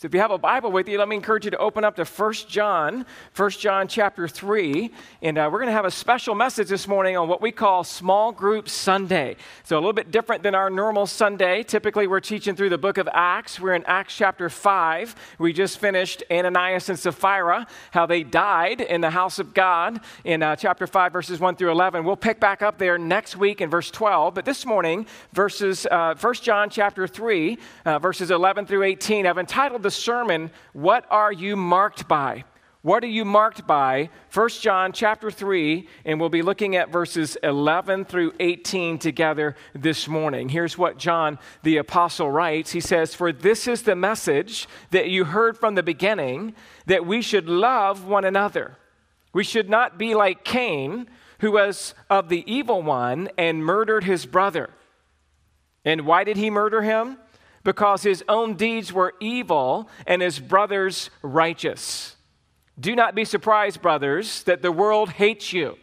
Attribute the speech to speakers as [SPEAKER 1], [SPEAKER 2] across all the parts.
[SPEAKER 1] So if you have a Bible with you, let me encourage you to open up to 1 John, 1 John chapter 3. And uh, we're going to have a special message this morning on what we call Small Group Sunday. So a little bit different than our normal Sunday. Typically, we're teaching through the book of Acts. We're in Acts chapter 5. We just finished Ananias and Sapphira, how they died in the house of God in uh, chapter 5, verses 1 through 11. We'll pick back up there next week in verse 12. But this morning, verses, uh, 1 John chapter 3, uh, verses 11 through 18, I've entitled the sermon, What Are You Marked By? What are you marked by? 1 John chapter 3, and we'll be looking at verses 11 through 18 together this morning. Here's what John the apostle writes. He says, "For this is the message that you heard from the beginning, that we should love one another. We should not be like Cain, who was of the evil one and murdered his brother." And why did he murder him? Because his own deeds were evil and his brothers righteous. Do not be surprised, brothers, that the world hates you.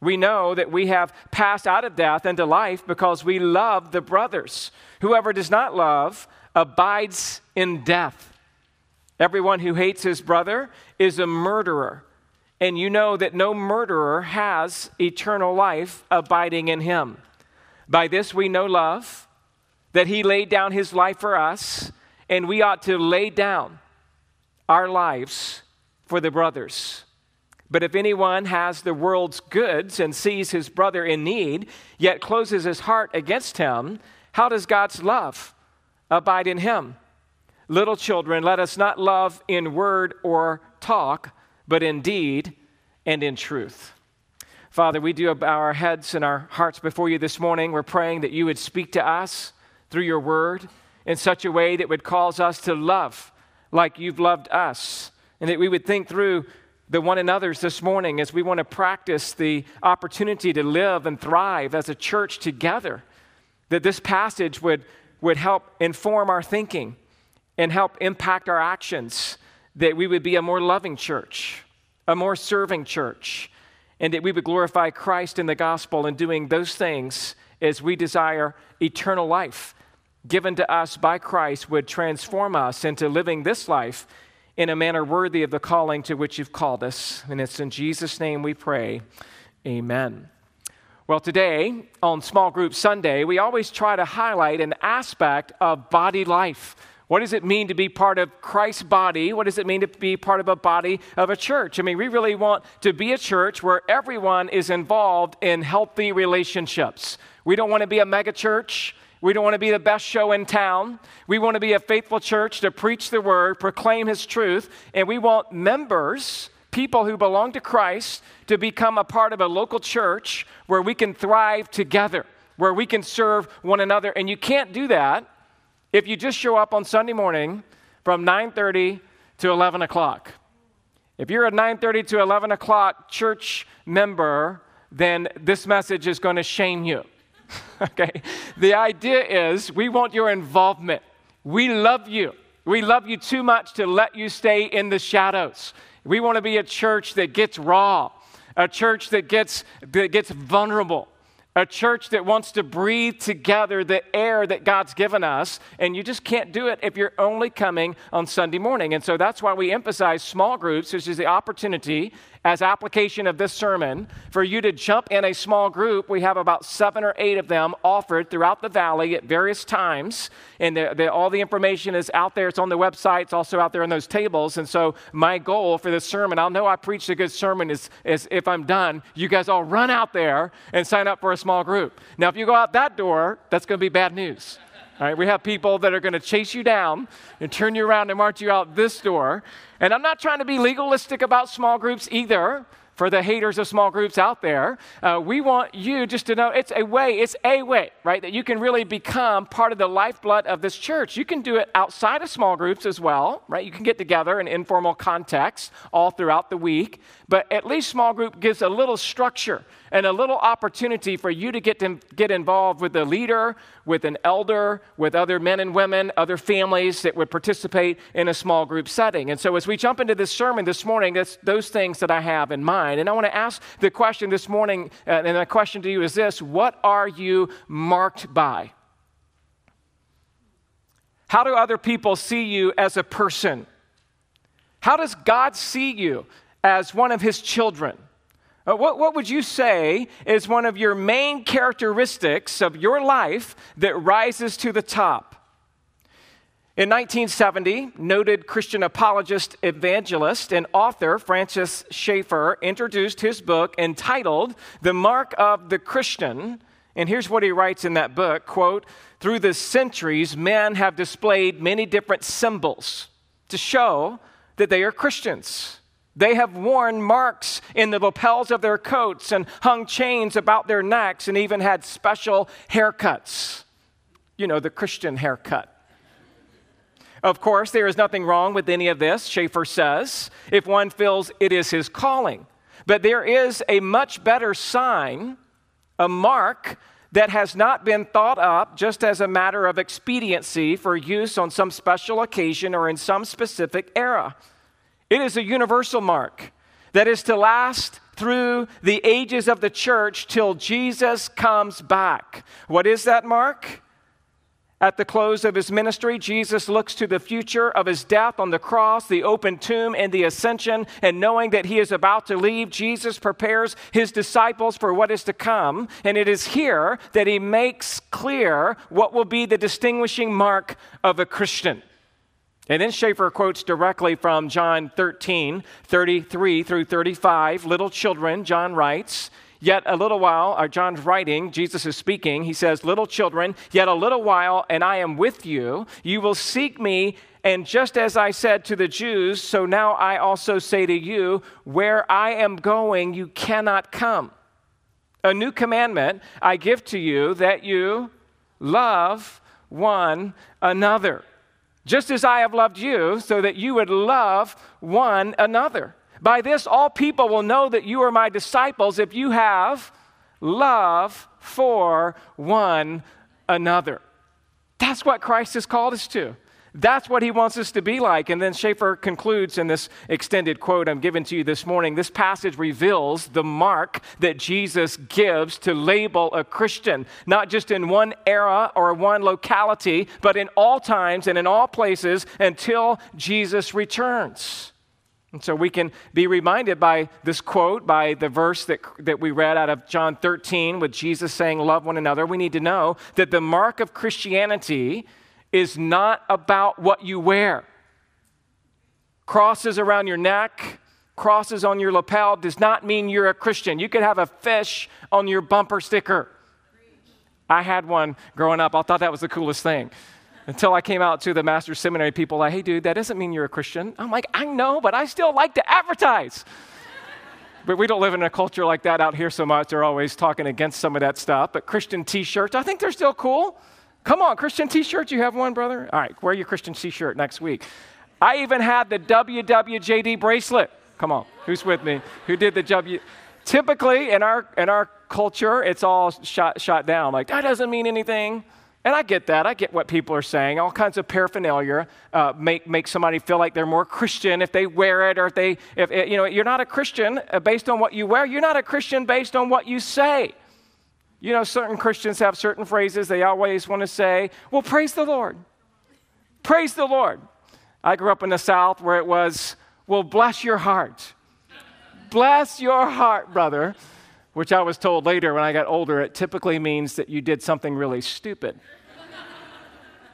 [SPEAKER 1] We know that we have passed out of death into life because we love the brothers. Whoever does not love abides in death. Everyone who hates his brother is a murderer. And you know that no murderer has eternal life abiding in him. By this we know love that he laid down his life for us, and we ought to lay down our lives for the brothers. But if anyone has the world's goods and sees his brother in need, yet closes his heart against him, how does God's love abide in him? Little children, let us not love in word or talk, but in deed and in truth. Father, we do bow our heads and our hearts before you this morning. We're praying that you would speak to us through your word in such a way that would cause us to love like you've loved us, and that we would think through the one another's this morning as we want to practice the opportunity to live and thrive as a church together. That this passage would, would help inform our thinking and help impact our actions, that we would be a more loving church, a more serving church, and that we would glorify Christ in the gospel in doing those things as we desire eternal life given to us by Christ would transform us into living this life in a manner worthy of the calling to which you've called us. And it's in Jesus' name we pray. Amen. Well, today on Small Group Sunday, we always try to highlight an aspect of body life. What does it mean to be part of Christ's body? What does it mean to be part of a body of a church? I mean, we really want to be a church where everyone is involved in healthy relationships. We don't want to be a mega church. We don't want to be the best show in town. We want to be a faithful church to preach the word, proclaim his truth, and we want members, people who belong to Christ, to become a part of a local church where we can thrive together, where we can serve one another. And you can't do that if you just show up on Sunday morning from 9:30 to 11 o'clock. If you're a 9:30 to 11 o'clock church member, then this message is going to shame you. okay? The idea is we want your involvement. We love you. We love you too much to let you stay in the shadows. We want to be a church that gets raw, a church that gets, that gets vulnerable, a church that wants to breathe together the air that God's given us, and you just can't do it if you're only coming on Sunday morning. And so that's why we emphasize small groups, which is the opportunity as application of this sermon for you to jump in a small group. We have about seven or eight of them offered throughout the valley at various times. And all the information is out there. It's on the website. It's also out there on those tables. And so, my goal for this sermon, I'll know I preached a good sermon, is, is if I'm done, you guys all run out there and sign up for a small group. Now, if you go out that door, that's going to be bad news. All right, we have people that are going to chase you down and turn you around and march you out this door. And I'm not trying to be legalistic about small groups either for the haters of small groups out there. Uh, we want you just to know it's a way, it's a way, right, that you can really become part of the lifeblood of this church. You can do it outside of small groups as well, right? You can get together in informal context all throughout the week, but at least small group gives a little structure and a little opportunity for you to get to get involved with a leader, with an elder, with other men and women, other families that would participate in a small group setting. And so as we jump into this sermon this morning, that's those things that I have in mind. And I want to ask the question this morning, uh, and the question to you is this what are you marked by? How do other people see you as a person? How does God see you as one of his children? Uh, what, what would you say is one of your main characteristics of your life that rises to the top? In 1970, noted Christian apologist, evangelist, and author Francis Schaeffer introduced his book entitled The Mark of the Christian. And here's what he writes in that book quote, through the centuries, men have displayed many different symbols to show that they are Christians. They have worn marks in the lapels of their coats and hung chains about their necks and even had special haircuts. You know, the Christian haircut. Of course, there is nothing wrong with any of this, Schaeffer says, if one feels it is his calling. But there is a much better sign, a mark that has not been thought up just as a matter of expediency for use on some special occasion or in some specific era. It is a universal mark that is to last through the ages of the church till Jesus comes back. What is that mark? At the close of his ministry, Jesus looks to the future of his death on the cross, the open tomb, and the ascension. And knowing that he is about to leave, Jesus prepares his disciples for what is to come. And it is here that he makes clear what will be the distinguishing mark of a Christian. And then Schaeffer quotes directly from John 13, 33 through 35. Little children, John writes, Yet a little while, or uh, John's writing, Jesus is speaking. He says, Little children, yet a little while, and I am with you. You will seek me, and just as I said to the Jews, so now I also say to you, Where I am going, you cannot come. A new commandment I give to you that you love one another. Just as I have loved you, so that you would love one another. By this, all people will know that you are my disciples if you have love for one another. That's what Christ has called us to. That's what he wants us to be like. And then Schaeffer concludes in this extended quote I'm giving to you this morning. This passage reveals the mark that Jesus gives to label a Christian, not just in one era or one locality, but in all times and in all places until Jesus returns. And so we can be reminded by this quote, by the verse that, that we read out of John 13 with Jesus saying, Love one another. We need to know that the mark of Christianity is not about what you wear. Crosses around your neck, crosses on your lapel does not mean you're a Christian. You could have a fish on your bumper sticker. I had one growing up, I thought that was the coolest thing until I came out to the master's seminary people like, hey, dude, that doesn't mean you're a Christian. I'm like, I know, but I still like to advertise. but we don't live in a culture like that out here so much. They're always talking against some of that stuff. But Christian t shirts, I think they're still cool. Come on, Christian t shirts, you have one, brother? All right, wear your Christian t shirt next week. I even had the WWJD bracelet. Come on, who's with me? Who did the W? Typically, in our, in our culture, it's all shot, shot down. Like, that doesn't mean anything. And I get that. I get what people are saying. All kinds of paraphernalia uh, make, make somebody feel like they're more Christian if they wear it or if they, if, you know, you're not a Christian uh, based on what you wear. You're not a Christian based on what you say. You know, certain Christians have certain phrases they always want to say, well, praise the Lord. Praise the Lord. I grew up in the South where it was, well, bless your heart. bless your heart, brother which I was told later when I got older, it typically means that you did something really stupid.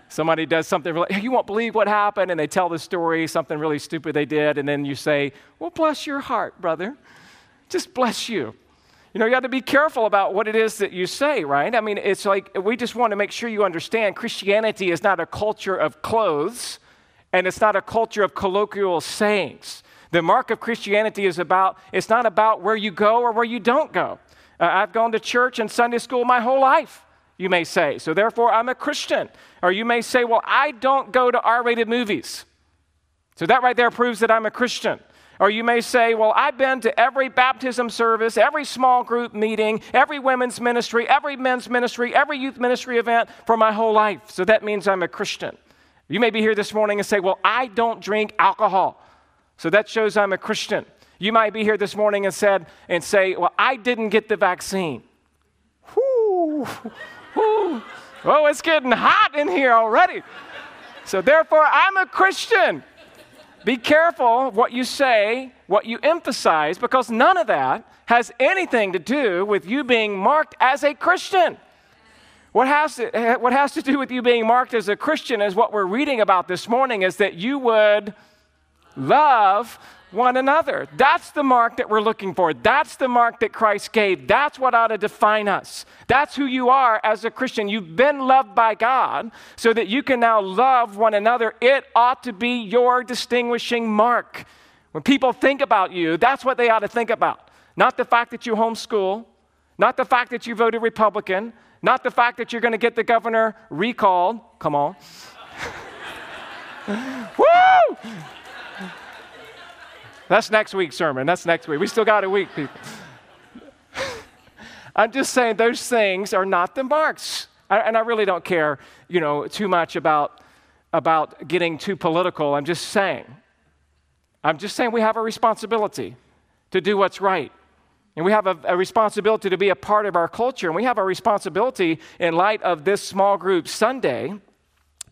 [SPEAKER 1] Somebody does something really, you won't believe what happened, and they tell the story, something really stupid they did, and then you say, Well, bless your heart, brother. Just bless you. You know, you got to be careful about what it is that you say, right? I mean, it's like we just want to make sure you understand Christianity is not a culture of clothes, and it's not a culture of colloquial sayings. The mark of Christianity is about, it's not about where you go or where you don't go. Uh, I've gone to church and Sunday school my whole life, you may say. So therefore, I'm a Christian. Or you may say, well, I don't go to R rated movies. So that right there proves that I'm a Christian. Or you may say, well, I've been to every baptism service, every small group meeting, every women's ministry, every men's ministry, every youth ministry event for my whole life. So that means I'm a Christian. You may be here this morning and say, well, I don't drink alcohol. So that shows I'm a Christian. You might be here this morning and said and say, "Well, I didn't get the vaccine." Whoo, whoo. Oh, it's getting hot in here already. So, therefore, I'm a Christian. Be careful what you say, what you emphasize, because none of that has anything to do with you being marked as a Christian. What has, to, eh, what has to do with you being marked as a Christian is what we're reading about this morning is that you would love one another. That's the mark that we're looking for. That's the mark that Christ gave. That's what ought to define us. That's who you are as a Christian. You've been loved by God so that you can now love one another. It ought to be your distinguishing mark. When people think about you, that's what they ought to think about. Not the fact that you homeschool, not the fact that you voted Republican, not the fact that you're going to get the governor recalled. Come on. Woo! That's next week's sermon. That's next week. We still got a week, people. I'm just saying those things are not the marks. I, and I really don't care, you know, too much about, about getting too political. I'm just saying. I'm just saying we have a responsibility to do what's right. And we have a, a, responsibility to be a part of our culture. And we have a responsibility in light of this small group Sunday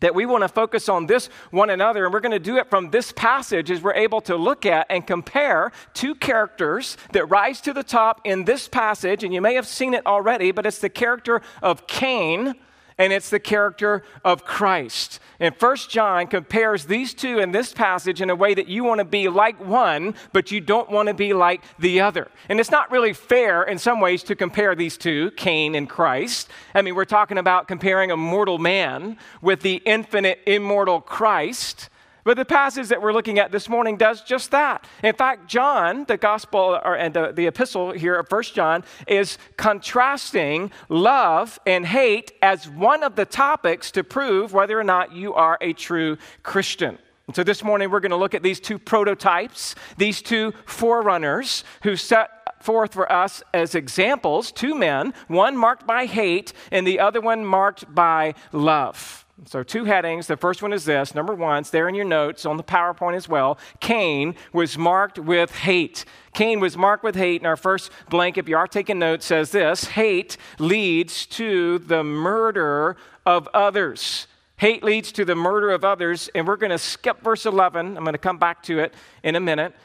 [SPEAKER 1] that we want to focus on this one another. And we're going to do it from this passage as we're able to look at and compare two characters that rise to the top in this passage. And you may have seen it already, but it's the character of Cain and it's the character of Christ. And First John compares these two in this passage in a way that you want to be like one, but you don't want to be like the other. And it's not really fair in some ways to compare these two, Cain and Christ. I mean, we're talking about comparing a mortal man with the infinite, immortal Christ. But the passage that we're looking at this morning does just that. In fact, John, the gospel or, and the, the epistle here of First John, is contrasting love and hate as one of the topics to prove whether or not you are a true Christian. And so this morning we're going to look at these two prototypes, these two forerunners who set forth for us as examples two men, one marked by hate and the other one marked by love. So, two headings. The first one is this. Number one, it's there in your notes on the PowerPoint as well. Cain was marked with hate. Cain was marked with hate. And our first blank, if you are taking notes, says this Hate leads to the murder of others. Hate leads to the murder of others. And we're going to skip verse 11. I'm going to come back to it in a minute.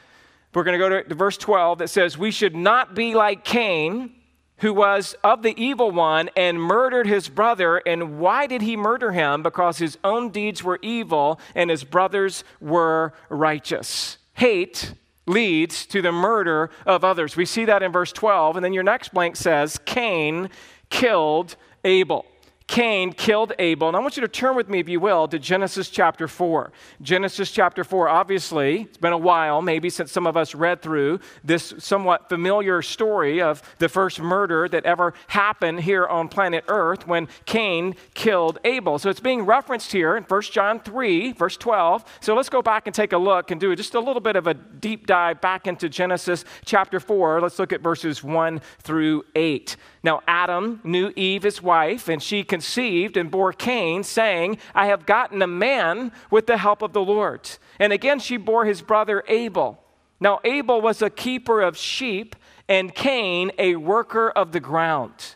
[SPEAKER 1] We're going to go to verse 12 that says, We should not be like Cain who was of the evil one and murdered his brother. And why did he murder him? Because his own deeds were evil and his brothers were righteous. Hate leads to the murder of others. We see that in verse 12. And then your next blank says, Cain killed Abel. Cain killed Abel. And I want you to turn with me, if you will, to Genesis chapter 4. Genesis chapter 4, obviously, it's been a while, maybe since some of us read through this somewhat familiar story of the first murder that ever happened here on planet Earth when Cain killed Abel. So it's being referenced here in 1 John 3, verse 12. So let's go back and take a look and do just a little bit of a deep dive back into Genesis chapter 4. Let's look at verses 1 through 8. Now, Adam knew Eve, his wife, and she conceived and bore Cain, saying, I have gotten a man with the help of the Lord. And again, she bore his brother Abel. Now, Abel was a keeper of sheep, and Cain a worker of the ground.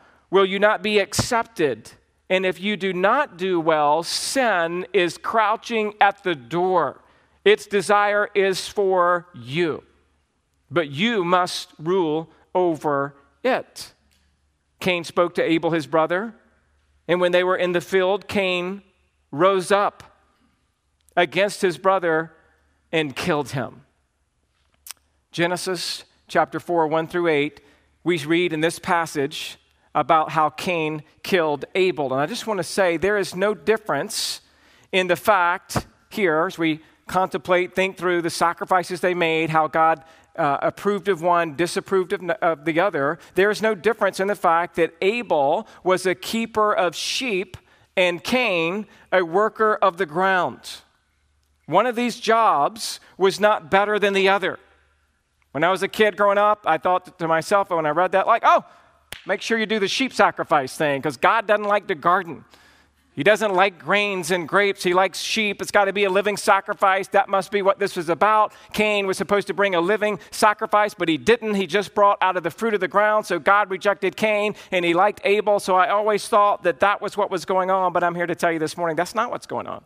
[SPEAKER 1] will you not be accepted? And if you do not do well, sin is crouching at the door. Its desire is for you, but you must rule over it. Cain spoke to Abel, his brother, and when they were in the field, Cain rose up against his brother and killed him. Genesis chapter 4, 1 through 8, we read in this passage about how Cain killed Abel. And I just want to say there is no difference in the fact here as we contemplate, think through the sacrifices they made, how God uh, approved of one, disapproved of, of the other. There is no difference in the fact that Abel was a keeper of sheep and Cain a worker of the ground. One of these jobs was not better than the other. When I was a kid growing up, I thought to myself when I read that, like, oh, make sure you do the sheep sacrifice thing because God doesn't like to garden. He doesn't like grains and grapes. He likes sheep. It's got to be a living sacrifice. That must be what this was about. Cain was supposed to bring a living sacrifice, but he didn't. He just brought out of the fruit of the ground. So God rejected Cain and he liked Abel. So I always thought that that was what was going on. But I'm here to tell you this morning that's not what's going on.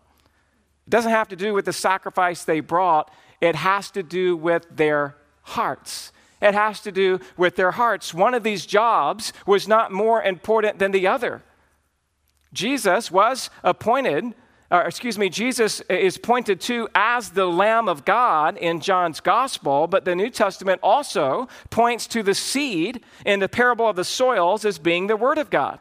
[SPEAKER 1] It doesn't have to do with the sacrifice they brought, it has to do with their hearts. It has to do with their hearts. One of these jobs was not more important than the other. Jesus was appointed, or excuse me, Jesus is pointed to as the Lamb of God in John's Gospel, but the New Testament also points to the seed in the parable of the soils as being the Word of God.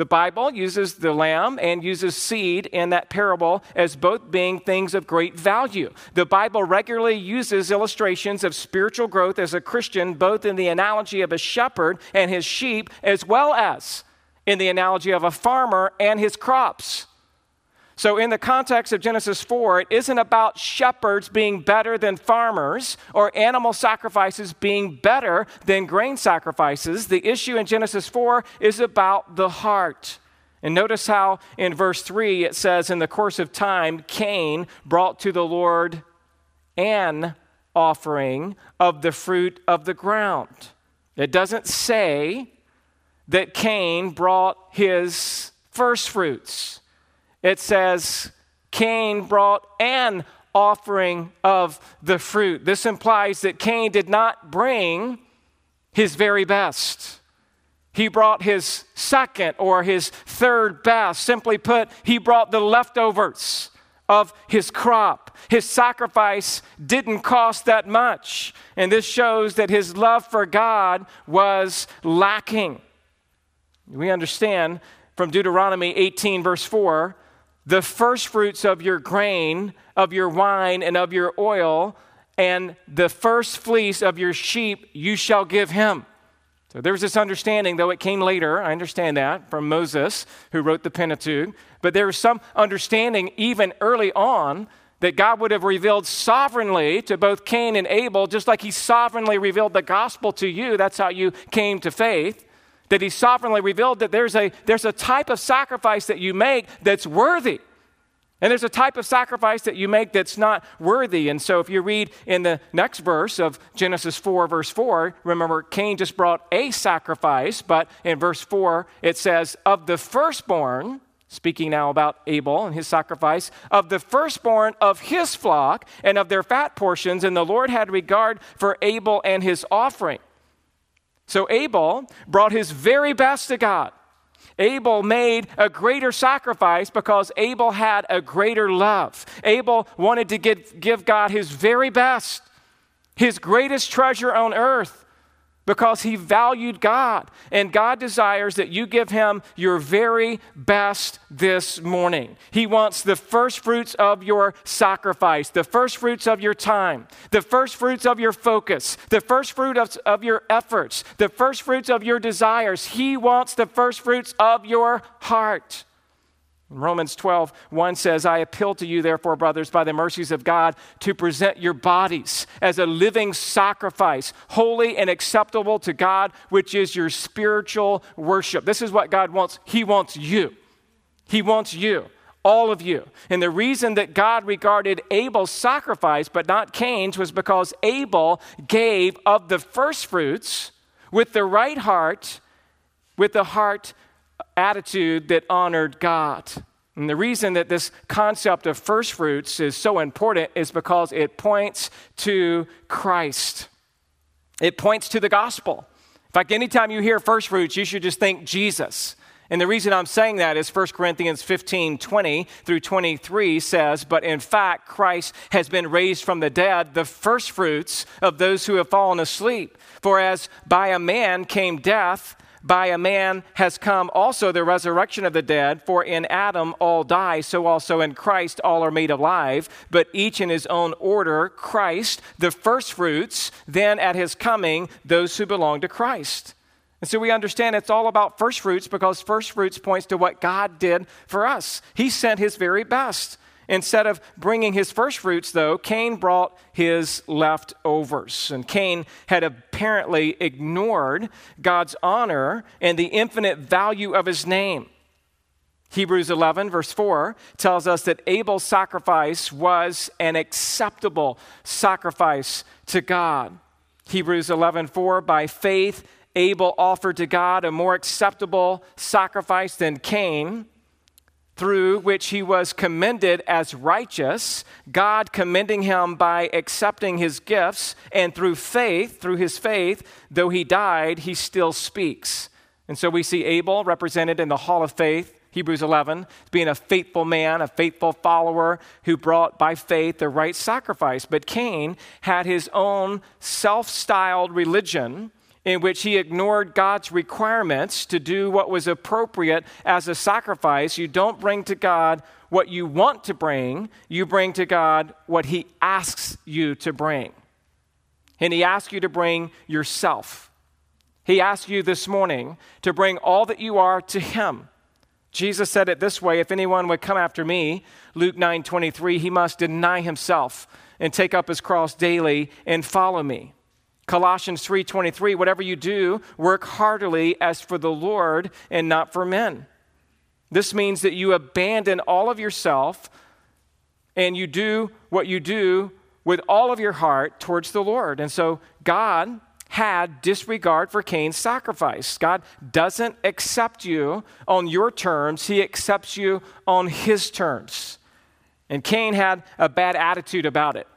[SPEAKER 1] The Bible uses the lamb and uses seed in that parable as both being things of great value. The Bible regularly uses illustrations of spiritual growth as a Christian, both in the analogy of a shepherd and his sheep, as well as in the analogy of a farmer and his crops. So, in the context of Genesis 4, it isn't about shepherds being better than farmers or animal sacrifices being better than grain sacrifices. The issue in Genesis 4 is about the heart. And notice how in verse 3 it says, In the course of time, Cain brought to the Lord an offering of the fruit of the ground. It doesn't say that Cain brought his first fruits it says Cain brought an offering of the fruit. This implies that Cain did not bring his very best. He brought his second or his third best. Simply put, he brought the leftovers of his crop. His sacrifice didn't cost that much. And this shows that his love for God was lacking. We understand from Deuteronomy 18, verse 4, the first fruits of your grain, of your wine, and of your oil, and the first fleece of your sheep you shall give him. So there's this understanding, though it came later, I understand that, from Moses, who wrote the Pentateuch, but there was some understanding even early on that God would have revealed sovereignly to both Cain and Abel, just like he sovereignly revealed the gospel to you. That's how you came to faith that he sovereignly revealed that there's a, there's a type of sacrifice that you make that's worthy. And there's a type of sacrifice that you make that's not worthy. And so, if you read in the next verse of Genesis 4, verse 4, remember Cain just brought a sacrifice, but in verse 4, it says, Of the firstborn, speaking now about Abel and his sacrifice, of the firstborn of his flock and of their fat portions, and the Lord had regard for Abel and his offering. So Abel brought his very best to God. Abel made a greater sacrifice because Abel had a greater love. Abel wanted to give, give God his very best, his greatest treasure on earth because he valued God. And God desires that you give him your very best this morning. He wants the first fruits of your sacrifice, the first fruits of your time, the first fruits of your focus, the first fruit of, of your efforts, the first fruits of your desires. He wants the first fruits of your heart. Romans 12, 1 says, I appeal to you, therefore, brothers, by the mercies of God, to present your bodies as a living sacrifice, holy and acceptable to God, which is your spiritual worship. This is what God wants. He wants you. He wants you, all of you. And the reason that God regarded Abel's sacrifice, but not Cain's, was because Abel gave of the first fruits with the right heart, with the heart attitude that honored God. And the reason that this concept of first fruits is so important is because it points to Christ. It points to the gospel. In fact, anytime you hear first fruits, you should just think Jesus. And the reason I'm saying that is 1 Corinthians 15 20 through 23 says, But in fact, Christ has been raised from the dead, the first fruits of those who have fallen asleep. For as by a man came death, by a man has come also the resurrection of the dead, for in Adam all die, so also in Christ all are made alive, but each in his own order Christ, the firstfruits, then at his coming, those who belong to Christ. And so we understand it's all about firstfruits because firstfruits points to what God did for us. He sent his very best. Instead of bringing his first fruits, though, Cain brought his leftovers. And Cain had apparently ignored God's honor and the infinite value of his name. Hebrews 11, verse 4, tells us that Abel's sacrifice was an acceptable sacrifice to God. Hebrews 11, 4, by faith, Abel offered to God a more acceptable sacrifice than Cain, through which he was commended as righteous, God commending him by accepting his gifts, and through faith, through his faith, though he died, he still speaks. And so we see Abel represented in the hall of faith Hebrews 11, being a faithful man, a faithful follower who brought by faith the right sacrifice. But Cain had his own self styled religion in which he ignored God's requirements to do what was appropriate as a sacrifice. You don't bring to God what you want to bring, you bring to God what he asks you to bring. And he asks you to bring yourself. He asks you this morning to bring all that you are to him. Jesus said it this way if anyone would come after me, Luke 9 23, he must deny himself and take up his cross daily and follow me. Colossians 3:23 whatever you do work heartily as for the Lord and not for men. This means that you abandon all of yourself and you do what you do with all of your heart towards the Lord. And so God had disregard for Cain's sacrifice. God doesn't accept you on your terms, He accepts you on His terms. And Cain had a bad attitude about it.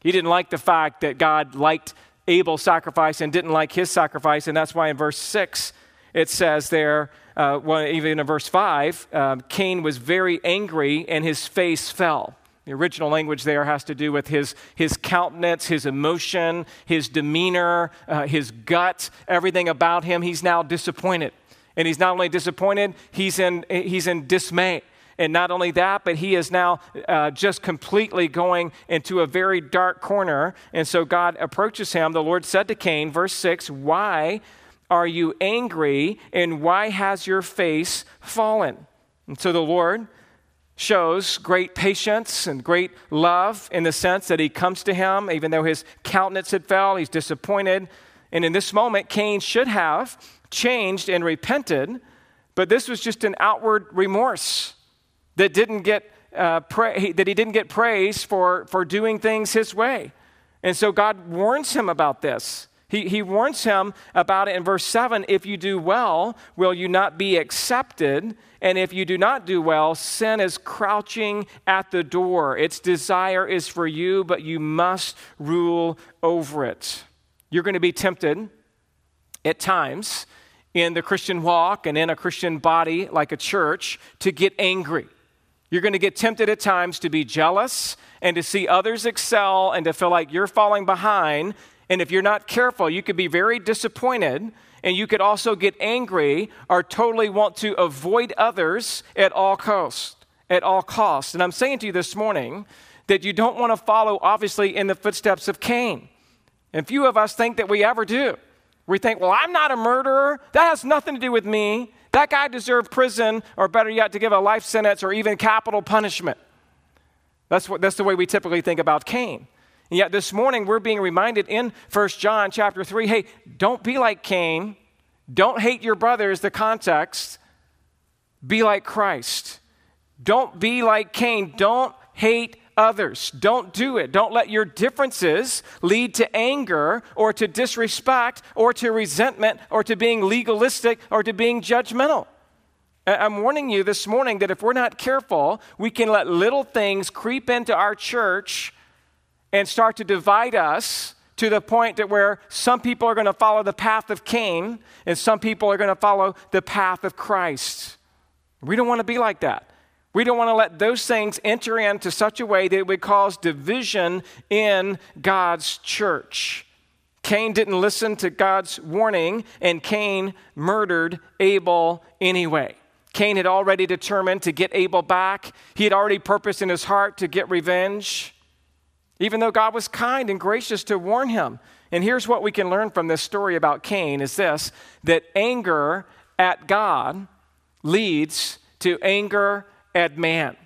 [SPEAKER 1] He didn't like the fact that God liked Abel's sacrifice and didn't like his sacrifice, and that's why in verse 6 it says there, uh, well, even in verse 5, um, Cain was very angry and his face fell. The original language there has to do with his, his countenance, his emotion, his demeanor, uh, his gut, everything about him. He's now disappointed. And he's not only disappointed, he's in, he's in dismay. And not only that, but he is now uh, just completely going into a very dark corner. And so God approaches him. The Lord said to Cain, verse 6, Why are you angry and why has your face fallen? And so the Lord shows great patience and great love in the sense that he comes to him, even though his countenance had fell, he's disappointed. And in this moment, Cain should have changed and repented, but this was just an outward remorse that didn't get uh, that he didn't get praise for, for doing things his way. And so God warns him about this. He, he warns him about it in verse 7 If you do well, will you not be accepted? And if you do not do well, sin is crouching at the door. Its desire is for you, but you must rule over it. You're going to be tempted at times in the Christian walk and in a Christian body like a church to get angry. You're going to get tempted at times to be jealous and to see others excel and to feel like you're falling behind. And if you're not careful, you could be very disappointed and you could also get angry or totally want to avoid others at all costs. At all costs. And I'm saying to you this morning that you don't want to follow, obviously, in the footsteps of Cain. And few of us think that we ever do. We think, well, I'm not a murderer. That has nothing to do with me. That guy deserved prison, or better yet, to give a life sentence or even capital punishment. That's, what, that's the way we typically think about Cain. And yet this morning we're being reminded in 1 John chapter 3, hey, don't be like Cain. Don't hate your brothers, the context. Be like Christ. Don't be like Cain. Don't hate others. Don't do it. Don't let your differences lead to anger or to disrespect or to resentment or to being legalistic or to being judgmental. I'm warning you this morning that if we're not careful, we can let little things creep into our church and start to divide us to the point that where some people are going to follow the path of Cain and some people are going to follow the path of Christ. We don't want to be like that. We don't want to let those things enter into such a way that it would cause division in God's church. Cain didn't listen to God's warning, and Cain murdered Abel anyway. Cain had already determined to get Abel back. He had already purposed in his heart to get revenge even though God was kind and gracious to warn him. And here's what we can learn from this story about Cain is this that anger at God leads to anger at man.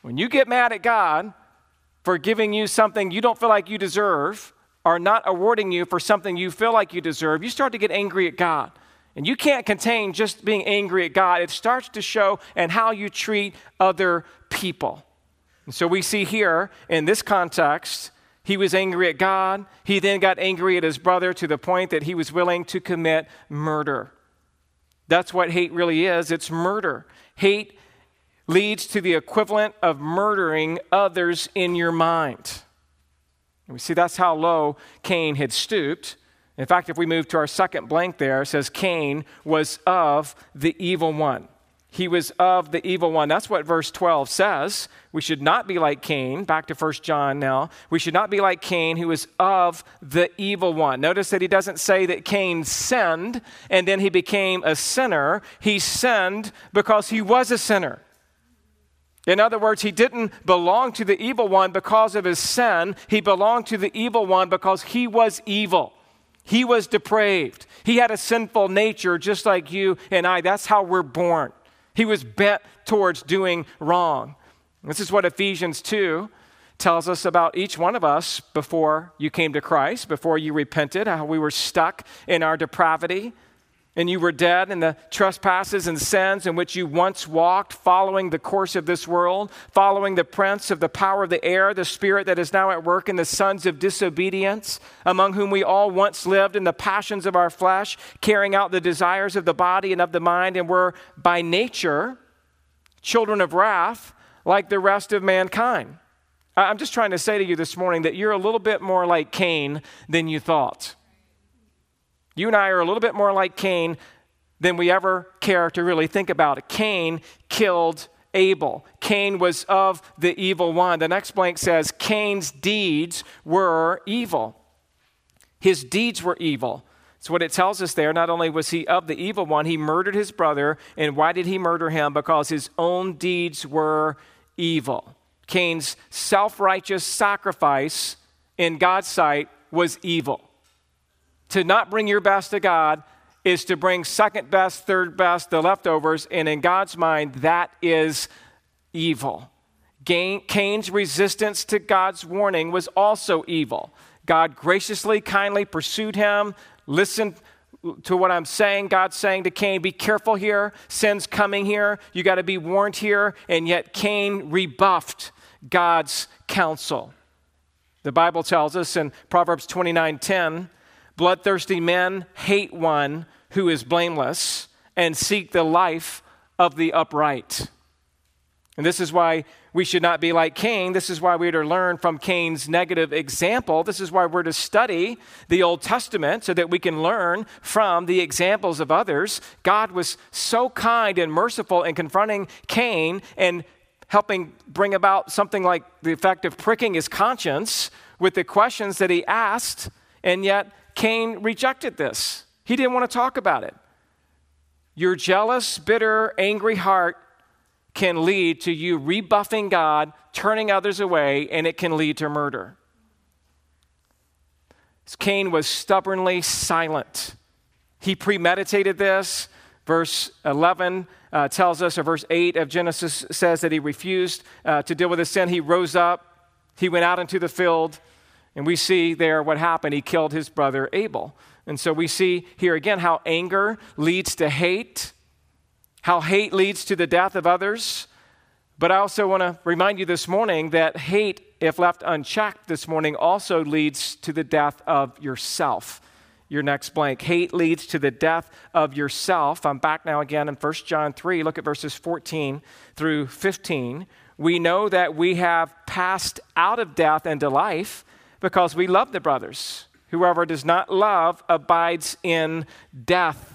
[SPEAKER 1] When you get mad at God for giving you something you don't feel like you deserve, or not awarding you for something you feel like you deserve, you start to get angry at God. And you can't contain just being angry at God. It starts to show in how you treat other people. And so we see here in this context, he was angry at God. He then got angry at his brother to the point that he was willing to commit murder. That's what hate really is it's murder. Hate leads to the equivalent of murdering others in your mind. And we see that's how low Cain had stooped. In fact, if we move to our second blank there, it says Cain was of the evil one. He was of the evil one. That's what verse 12 says. We should not be like Cain. Back to 1 John now. We should not be like Cain, who was of the evil one. Notice that he doesn't say that Cain sinned and then he became a sinner. He sinned because he was a sinner. In other words, he didn't belong to the evil one because of his sin. He belonged to the evil one because he was evil. He was depraved. He had a sinful nature just like you and I. That's how we're born. He was bent towards doing wrong. This is what Ephesians 2 tells us about each one of us before you came to Christ, before you repented, how we were stuck in our depravity and you were dead in the trespasses and sins in which you once walked, following the course of this world, following the prince of the power of the air, the spirit that is now at work in the sons of disobedience, among whom we all once lived in the passions of our flesh, carrying out the desires of the body and of the mind, and were by nature children of wrath like the rest of mankind. I'm just trying to say to you this morning that you're a little bit more like Cain than you thought. You and I are a little bit more like Cain than we ever care to really think about it. Cain killed Abel. Cain was of the evil one. The next blank says Cain's deeds were evil. His deeds were evil. So, what it tells us there, not only was he of the evil one, he murdered his brother. And why did he murder him? Because his own deeds were evil. Cain's self righteous sacrifice in God's sight was evil to not bring your best to God is to bring second best, third best, the leftovers, and in God's mind, that is evil. Cain's resistance to God's warning was also evil. God graciously, kindly pursued him. Listen to what I'm saying. God's saying to Cain, be careful here. Sin's coming here. You got to be warned here. And yet Cain rebuffed God's counsel. The Bible tells us in Proverbs 29 10, Bloodthirsty men hate one who is blameless and seek the life of the upright. And this is why we should not be like Cain. This is why we're to learn from Cain's negative example. This is why we're to study the Old Testament so that we can learn from the examples of others. God was so kind and merciful in confronting Cain and helping bring about something like the effect of pricking his conscience with the questions that he asked, and yet Cain rejected this. He didn't want to talk about it. Your jealous, bitter, angry heart can lead to you rebuffing God, turning others away, and it can lead to murder. Cain was stubbornly silent. He premeditated this. Verse 11 uh, tells us, or verse 8 of Genesis says that he refused uh, to deal with his sin. He rose up, he went out into the field, and we see there what happened. He killed his brother Abel. And so we see here again how anger leads to hate, how hate leads to the death of others. But I also want to remind you this morning that hate, if left unchecked this morning, also leads to the death of yourself. Your next blank. Hate leads to the death of yourself. I'm back now again in 1 John 3. Look at verses 14 through 15. We know that we have passed out of death into life because we love the brothers. Whoever does not love abides in death.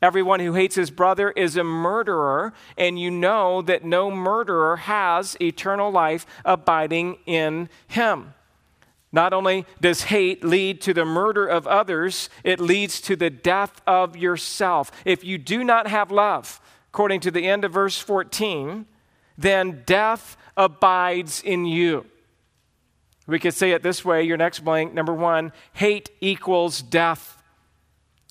[SPEAKER 1] Everyone who hates his brother is a murderer, and you know that no murderer has eternal life abiding in him. Not only does hate lead to the murder of others, it leads to the death of yourself. If you do not have love, according to the end of verse 14, then death abides in you. We could say it this way your next blank, number one, hate equals death.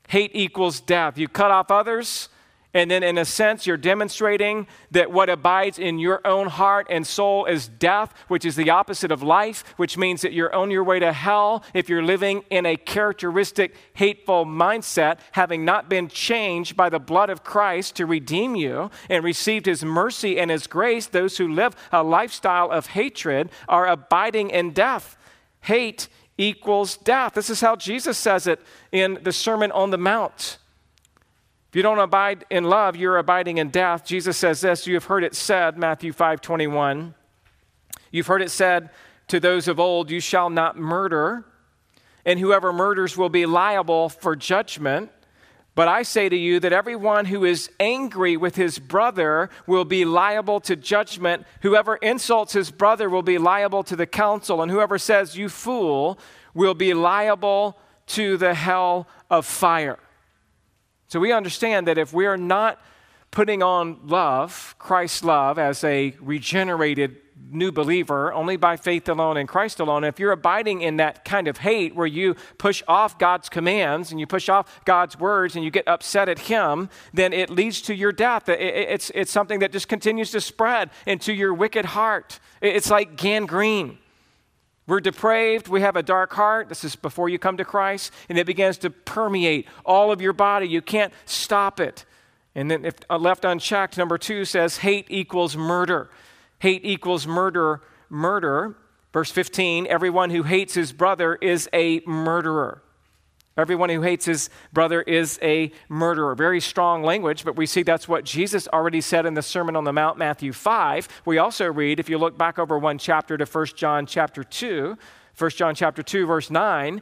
[SPEAKER 1] Hate equals death. You cut off others, And then, in a sense, you're demonstrating that what abides in your own heart and soul is death, which is the opposite of life, which means that you're on your way to hell if you're living in a characteristic, hateful mindset, having not been changed by the blood of Christ to redeem you and received his mercy and his grace. Those who live a lifestyle of hatred are abiding in death. Hate equals death. This is how Jesus says it in the Sermon on the Mount. You don't abide in love, you're abiding in death. Jesus says this, you have heard it said, Matthew 5 21. You've heard it said to those of old, You shall not murder, and whoever murders will be liable for judgment. But I say to you that everyone who is angry with his brother will be liable to judgment. Whoever insults his brother will be liable to the council, and whoever says, You fool, will be liable to the hell of fire. So we understand that if we are not putting on love, Christ's love, as a regenerated new believer, only by faith alone in Christ alone, if you're abiding in that kind of hate where you push off God's commands and you push off God's words and you get upset at Him, then it leads to your death. It's, it's something that just continues to spread into your wicked heart. It's like gangrene. We're depraved. We have a dark heart. This is before you come to Christ. And it begins to permeate all of your body. You can't stop it. And then, if uh, left unchecked, number two says hate equals murder. Hate equals murder, murder. Verse 15 everyone who hates his brother is a murderer. Everyone who hates his brother is a murderer. Very strong language, but we see that's what Jesus already said in the Sermon on the Mount, Matthew 5. We also read, if you look back over one chapter to 1 John chapter 2, 1 John chapter 2, verse 9,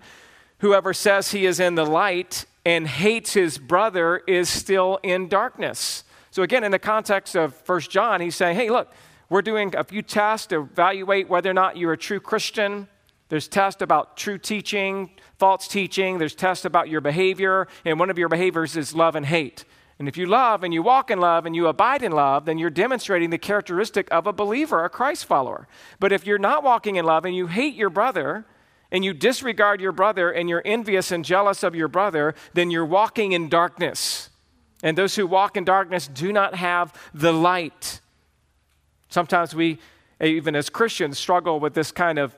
[SPEAKER 1] whoever says he is in the light and hates his brother is still in darkness. So again, in the context of 1 John, he's saying, hey, look, we're doing a few tests to evaluate whether or not you're a true Christian. There's tests about true teaching, false teaching, there's tests about your behavior, and one of your behaviors is love and hate. And if you love and you walk in love and you abide in love, then you're demonstrating the characteristic of a believer, a Christ follower. But if you're not walking in love and you hate your brother, and you disregard your brother and you're envious and jealous of your brother, then you're walking in darkness. And those who walk in darkness do not have the light. Sometimes we, even as Christians, struggle with this kind of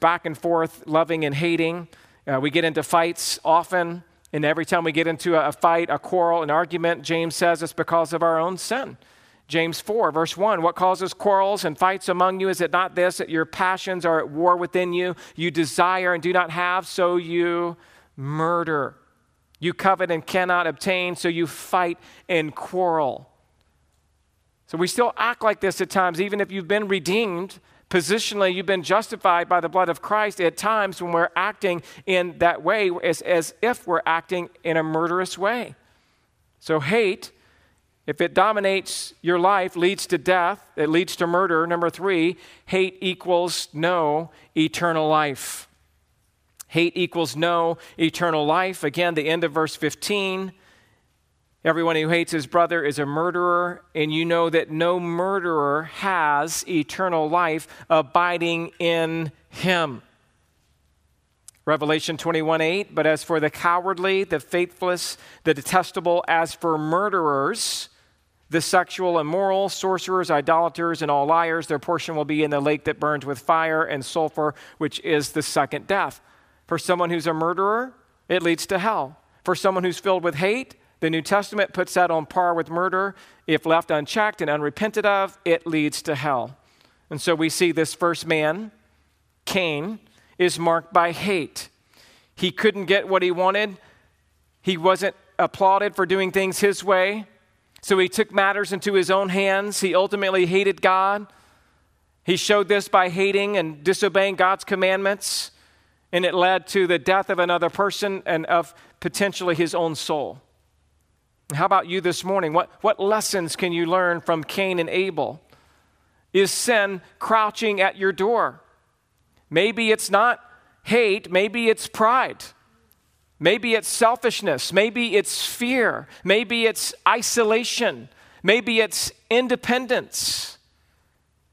[SPEAKER 1] back and forth, loving and hating. Uh, we get into fights often, and every time we get into a, a fight, a quarrel, an argument, James says it's because of our own sin. James 4, verse 1 What causes quarrels and fights among you? Is it not this, that your passions are at war within you? You desire and do not have, so you murder. You covet and cannot obtain, so you fight and quarrel. We still act like this at times, even if you've been redeemed Positionally, you've been justified by the blood of Christ at times when we're acting in that way as, as if we're acting in a murderous way. So, hate, if it dominates your life, leads to death, it leads to murder. Number three, hate equals no eternal life. Hate equals no eternal life. Again, the end of verse 15. Everyone who hates his brother is a murderer, and you know that no murderer has eternal life abiding in him. Revelation 21 8, but as for the cowardly, the faithless, the detestable, as for murderers, the sexual, immoral, sorcerers, idolaters, and all liars, their portion will be in the lake that burns with fire and sulfur, which is the second death. For someone who's a murderer, it leads to hell. For someone who's filled with hate, the New Testament puts that on par with murder. If left unchecked and unrepented of, it leads to hell. And so we see this first man, Cain, is marked by hate. He couldn't get what he wanted, he wasn't applauded for doing things his way. So he took matters into his own hands. He ultimately hated God. He showed this by hating and disobeying God's commandments, and it led to the death of another person and of potentially his own soul. How about you this morning? What, what lessons can you learn from Cain and Abel? Is sin crouching at your door? Maybe it's not hate, maybe it's pride. Maybe it's selfishness. Maybe it's fear. Maybe it's isolation. Maybe it's independence.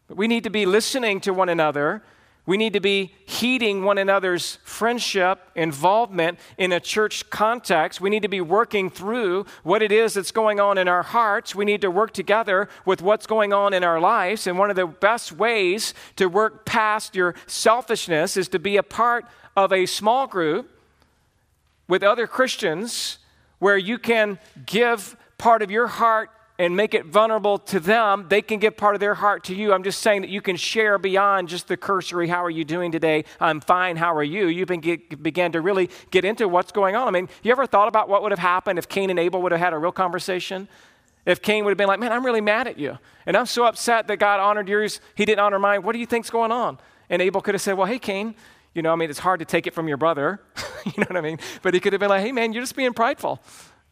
[SPEAKER 1] But we need to be listening to one another We need to be heeding one another's friendship, involvement in a church context. We need to be working through what it is that's going on in our hearts. We need to work together with what's going on in our lives. And one of the best ways to work past your selfishness is to be a part of a small group with other Christians where you can give part of your heart and make it vulnerable to them, they can give part of their heart to you. I'm just saying that you can share beyond just the cursory, how are you doing today? I'm fine, how are you? You begin began to really get into what's going on. I mean, you ever thought about what would have happened if Cain and Abel would have had a real conversation? If Cain would have been like, man, I'm really mad at you. And I'm so upset that God honored yours, he didn't honor mine. What do you think's going on? And Abel could have said, well, hey, Cain, you know, I mean, it's hard to take it from your brother. you know what I mean? But he could have been like, hey, man, you're just being prideful.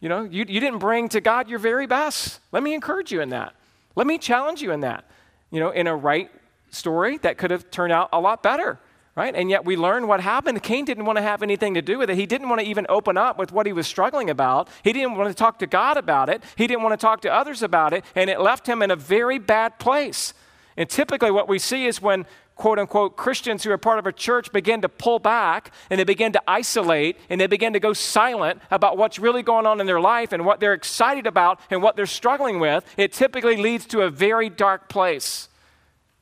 [SPEAKER 1] You know, you, you didn't bring to God your very best. Let me encourage you in that. Let me challenge you in that. You know, in a right story that could have turned out a lot better, right? And yet we learn what happened. Cain didn't want to have anything to do with it. He didn't want to even open up with what he was struggling about. He didn't want to talk to God about it. He didn't want to talk to others about it. And it left him in a very bad place. And typically, what we see is when quote unquote Christians who are part of a church begin to pull back and they begin to isolate and they begin to go silent about what's really going on in their life and what they're excited about and what they're struggling with, it typically leads to a very dark place.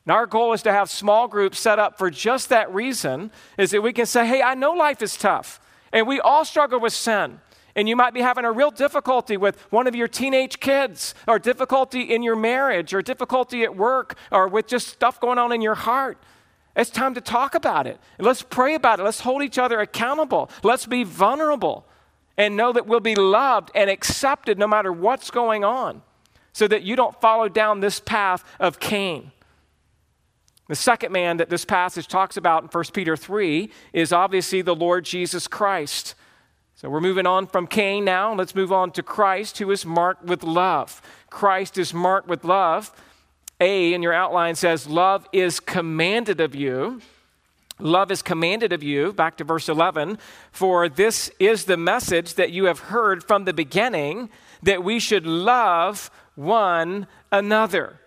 [SPEAKER 1] And our goal is to have small groups set up for just that reason is that we can say, hey, I know life is tough and we all struggle with sin. And you might be having a real difficulty with one of your teenage kids, or difficulty in your marriage, or difficulty at work, or with just stuff going on in your heart. It's time to talk about it. Let's pray about it. Let's hold each other accountable. Let's be vulnerable and know that we'll be loved and accepted no matter what's going on so that you don't follow down this path of Cain. The second man that this passage talks about in 1 Peter 3 is obviously the Lord Jesus Christ. So we're moving on from Cain now. Let's move on to Christ, who is marked with love. Christ is marked with love. A in your outline says, Love is commanded of you. Love is commanded of you, back to verse 11. For this is the message that you have heard from the beginning that we should love one another.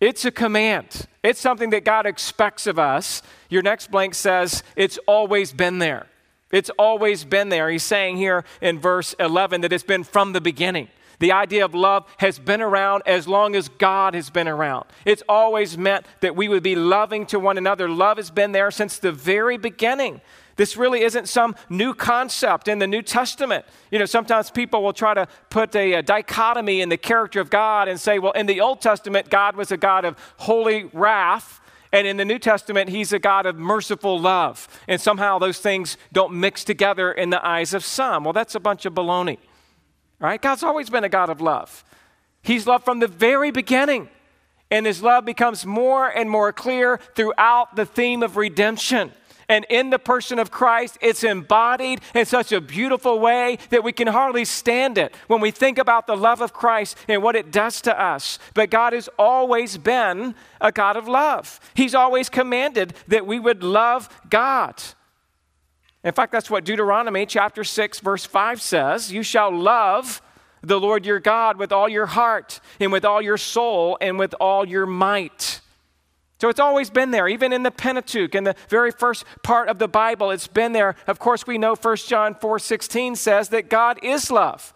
[SPEAKER 1] It's a command, it's something that God expects of us. Your next blank says, It's always been there. It's always been there. He's saying here in verse 11 that it's been from the beginning. The idea of love has been around as long as God has been around. It's always meant that we would be loving to one another. Love has been there since the very beginning. This really isn't some new concept in the New Testament. You know, sometimes people will try to put a, a, dichotomy in the character of God and say, well, in the Old Testament, God was a God of holy wrath. And in the New Testament, he's a God of merciful love. And somehow those things don't mix together in the eyes of some. Well, that's a bunch of baloney. Right? God's always been a God of love. He's loved from the very beginning. And his love becomes more and more clear throughout the theme of redemption. And in the person of Christ, it's embodied in such a beautiful way that we can hardly stand it when we think about the love of Christ and what it does to us. But God has always been a God of love. He's always commanded that we would love God. In fact, that's what Deuteronomy chapter 6, verse 5 says You shall love the Lord your God with all your heart, and with all your soul, and with all your might. So it's always been there, even in the Pentateuch, in the very first part of the Bible, it's been there. Of course, we know 1 John 4 16 says that God is love.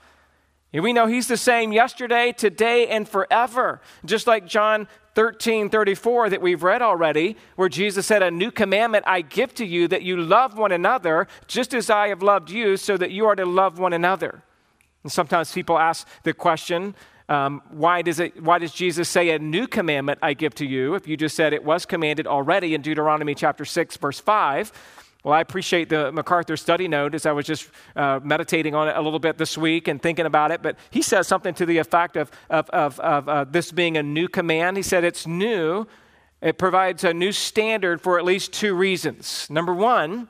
[SPEAKER 1] And we know He's the same yesterday, today, and forever. Just like John 13 34 that we've read already, where Jesus said, A new commandment I give to you that you love one another, just as I have loved you, so that you are to love one another. And sometimes people ask the question, um, why, does it, why does Jesus say a new commandment I give to you if you just said it was commanded already in Deuteronomy chapter 6, verse 5? Well, I appreciate the MacArthur study note as I was just uh, meditating on it a little bit this week and thinking about it. But he says something to the effect of, of, of, of uh, this being a new command. He said it's new, it provides a new standard for at least two reasons. Number one,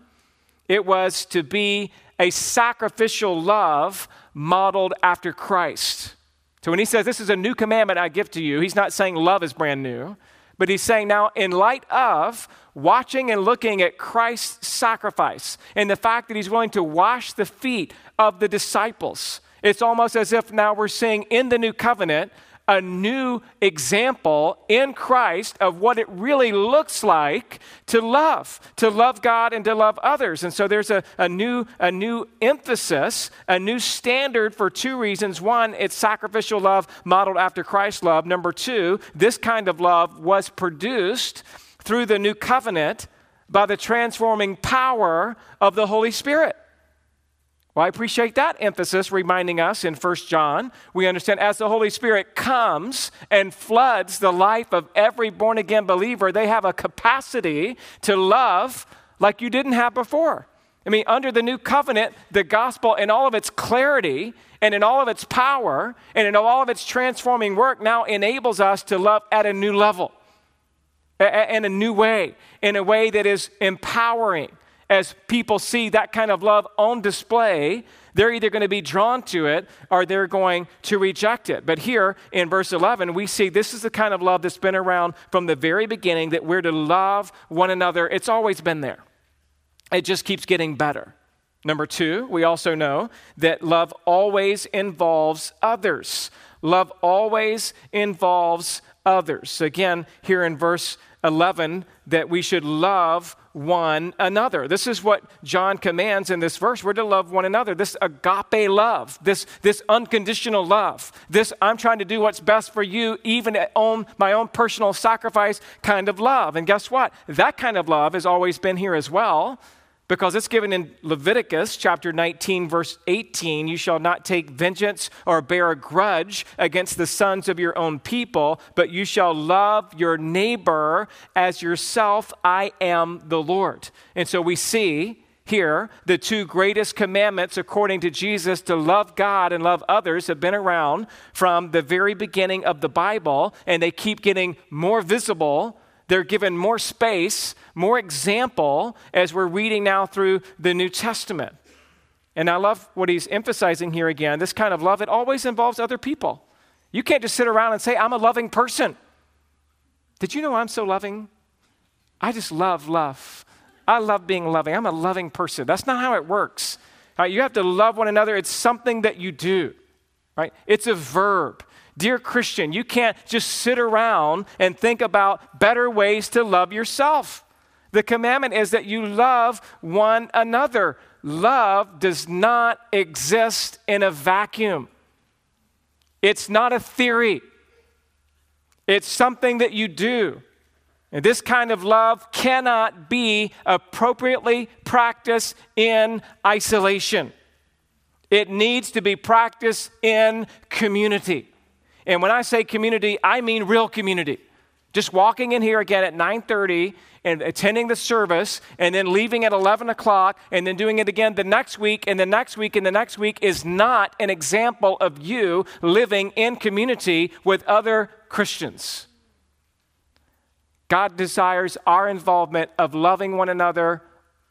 [SPEAKER 1] it was to be a sacrificial love modeled after Christ. So when he says, This is a new commandment I give to you, he's not saying love is brand new. But he's saying now, in light of watching and looking at Christ's sacrifice and the fact that he's willing to wash the feet of the disciples, it's almost as if now we're seeing in the new covenant a new example in Christ of what it really looks like to love, to love God and to love others. And so there's a, a, new, a new emphasis, a new standard for two reasons. One, it's sacrificial love modeled after Christ's love. Number two, this kind of love was produced through the new covenant by the transforming power of the Holy Spirit. Well, I appreciate that emphasis reminding us in 1 John. We understand as the Holy Spirit comes and floods the life of every born again believer, they have a capacity to love like you didn't have before. I mean, under the new covenant, the gospel in all of its clarity and in all of its power and in all of its transforming work now enables us to love at a new level, in a new way, in a way that is empowering as people see that kind of love on display, they're either going to be drawn to it or they're going to reject it. But here in verse 11, we see this is the kind of love that's been around from the very beginning that we're to love one another. It's always been there, it just keeps getting better. Number two, we also know that love always involves others. Love always involves others. Again, here in verse 11, that we should love one another. This is what John commands in this verse. We're to love one another. This agape love, this, this unconditional love, this I'm trying to do what's best for you, even at own, my own personal sacrifice kind of love. And guess what? That kind of love has always been here as well because it's given in Leviticus chapter 19, verse 18 you shall not take vengeance or bear a grudge against the sons of your own people, but you shall love your neighbor as yourself. I am the Lord. And so we see here the two greatest commandments according to Jesus to love God and love others have been around from the very beginning of the Bible, and they keep getting more visible they're given more space, more example as we're reading now through the New Testament. And I love what he's emphasizing here again. This kind of love, it always involves other people. You can't just sit around and say, I'm a loving person. Did you know I'm so loving? I just love love. I love being loving. I'm a loving person. That's not how it works. Right? You have to love one another. It's something that you do. Right? It's a verb. Dear Christian, you can't just sit around and think about better ways to love yourself. The commandment is that you love one another. Love does not exist in a vacuum, it's not a theory, it's something that you do. And this kind of love cannot be appropriately practiced in isolation. It needs to be practiced in community. And when I say community, I mean real community. Just walking in here again at 9:30 and attending the service and then leaving at 11 o'clock and then doing it again the next week and the next week and the next week is not an example of you living in community with other Christians. God desires our involvement of loving one another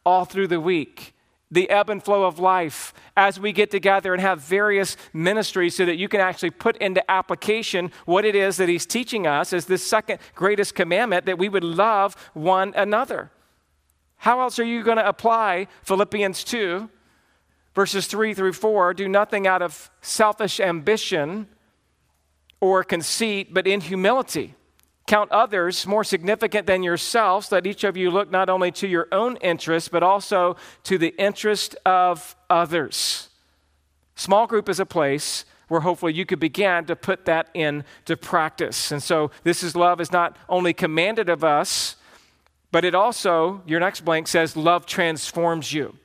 [SPEAKER 1] all through the week the ebb and flow of life as we get together and have various ministries so that you can actually put into application what it is that he's teaching us as the second greatest commandment that we would love one another. How else are you going to apply Philippians 2, verses 3 through 4? Do nothing out of selfish ambition or conceit, but in humility Count others more significant than yourselves. Let each of you look not only to your own interest, but also to the interest of others. Small group is a place where hopefully you could begin to put that into practice. And so, this is love is not only commanded of us, but it also, your next blank says, love transforms you.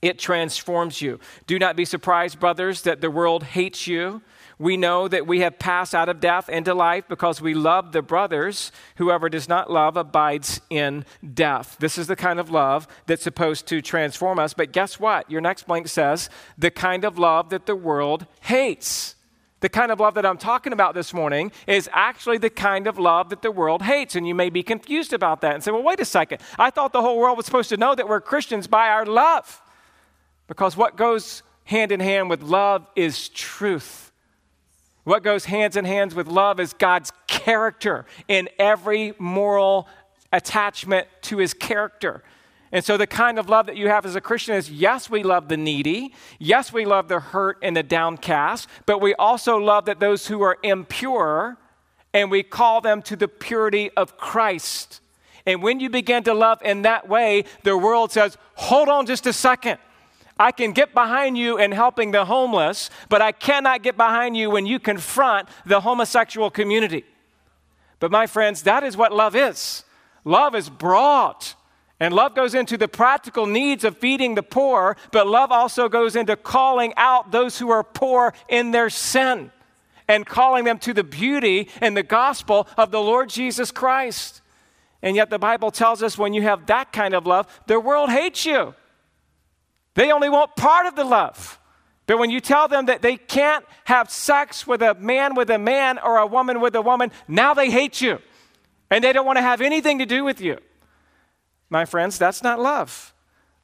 [SPEAKER 1] It transforms you. Do not be surprised, brothers, that the world hates you. We know that we have passed out of death into life because we love the brothers. Whoever does not love abides in death. This is the kind of love that's supposed to transform us. But guess what? Your next blank says the kind of love that the world hates. The kind of love that I'm talking about this morning is actually the kind of love that the world hates. And you may be confused about that and say, well, wait a second. I thought the whole world was supposed to know that we're Christians by our love. Because what goes hand in hand with love is truth. What goes hands in hands with love is God's character in every moral attachment to his character. And so, the kind of love that you have as a Christian is yes, we love the needy. Yes, we love the hurt and the downcast. But we also love that those who are impure, and we call them to the purity of Christ. And when you begin to love in that way, the world says, hold on just a second. I can get behind you in helping the homeless, but I cannot get behind you when you confront the homosexual community. But my friends, that is what love is. Love is broad. And love goes into the practical needs of feeding the poor, but love also goes into calling out those who are poor in their sin and calling them to the beauty and the gospel of the Lord Jesus Christ. And yet, the Bible tells us when you have that kind of love, the world hates you. They only want part of the love. But when you tell them that they can't have sex with a man with a man or a woman with a woman, now they hate you. And they don't want to have anything to do with you. My friends, that's not love.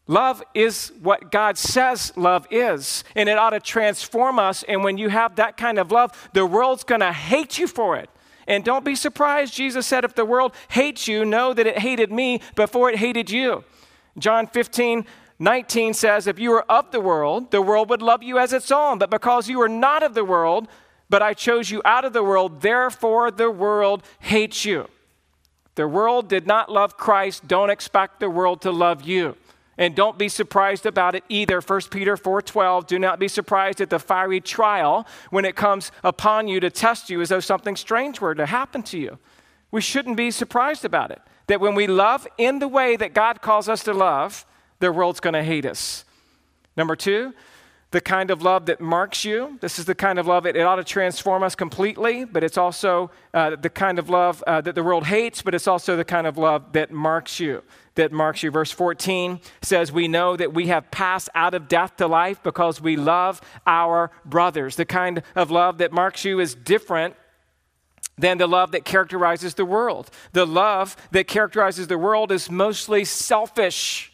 [SPEAKER 1] Love is what God says love is, and it ought to transform us. And when you have that kind of love, the world's going to hate you for it. And don't be surprised, Jesus said, if the world hates you, know that it hated me before it hated you. John 15, 19 says, If you were of the world, the world would love you as its own. But because you are not of the world, but I chose you out of the world, therefore the world hates you. The world did not love Christ. Don't expect the world to love you. And don't be surprised about it either. 1 Peter 4:12, do not be surprised at the fiery trial when it comes upon you to test you as though something strange were to happen to you. We shouldn't be surprised about it. That when we love in the way that God calls us to love, the world's going to hate us. Number two, the kind of love that marks you. This is the kind of love that it ought to transform us completely, but it's also uh, the kind of love uh, that the world hates, but it's also the kind of love that marks you. That marks you. Verse 14 says, We know that we have passed out of death to life because we love our brothers. The kind of love that marks you is different than the love that characterizes the world. The love that characterizes the world is mostly selfish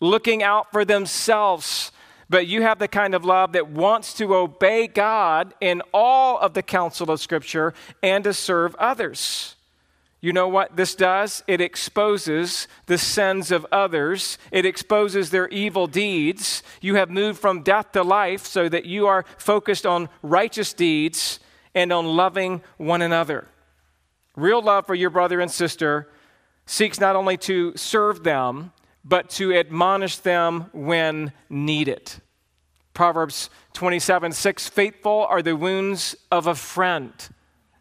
[SPEAKER 1] looking out for themselves. But you have the kind of love that wants to obey God in all of the counsel of Scripture and to serve others. You know what this does? It exposes the sins of others. It exposes their evil deeds. You have moved from death to life so that you are focused on righteous deeds and on loving one another. Real love for your brother and sister seeks not only to serve them, but to admonish them when needed. Proverbs 27 6 Faithful are the wounds of a friend,